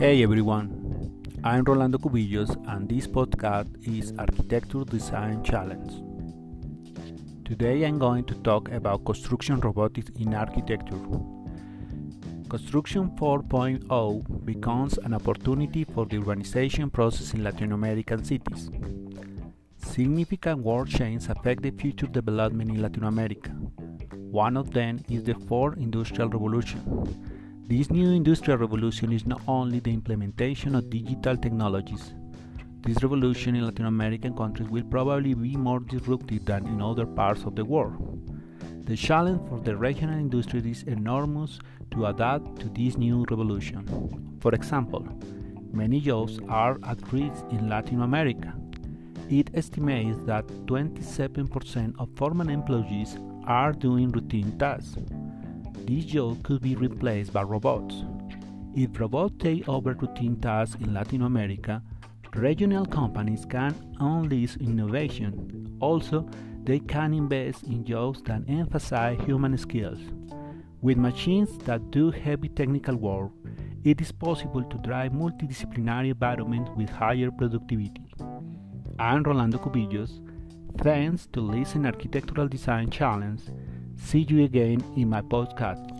Hey everyone, I'm Rolando Cubillos and this podcast is Architecture Design Challenge. Today I'm going to talk about construction robotics in architecture. Construction 4.0 becomes an opportunity for the urbanization process in Latin American cities. Significant world changes affect the future development in Latin America. One of them is the fourth industrial revolution this new industrial revolution is not only the implementation of digital technologies. This revolution in Latin American countries will probably be more disruptive than in other parts of the world. The challenge for the regional industry is enormous to adapt to this new revolution. For example, many jobs are at risk in Latin America. It estimates that 27% of former employees are doing routine tasks this job could be replaced by robots. If robots take over routine tasks in Latin America, regional companies can unleash innovation. Also, they can invest in jobs that emphasize human skills. With machines that do heavy technical work, it is possible to drive multidisciplinary environments with higher productivity. I'm Rolando Cubillos. Thanks to Listen Architectural Design Challenge See you again in my podcast.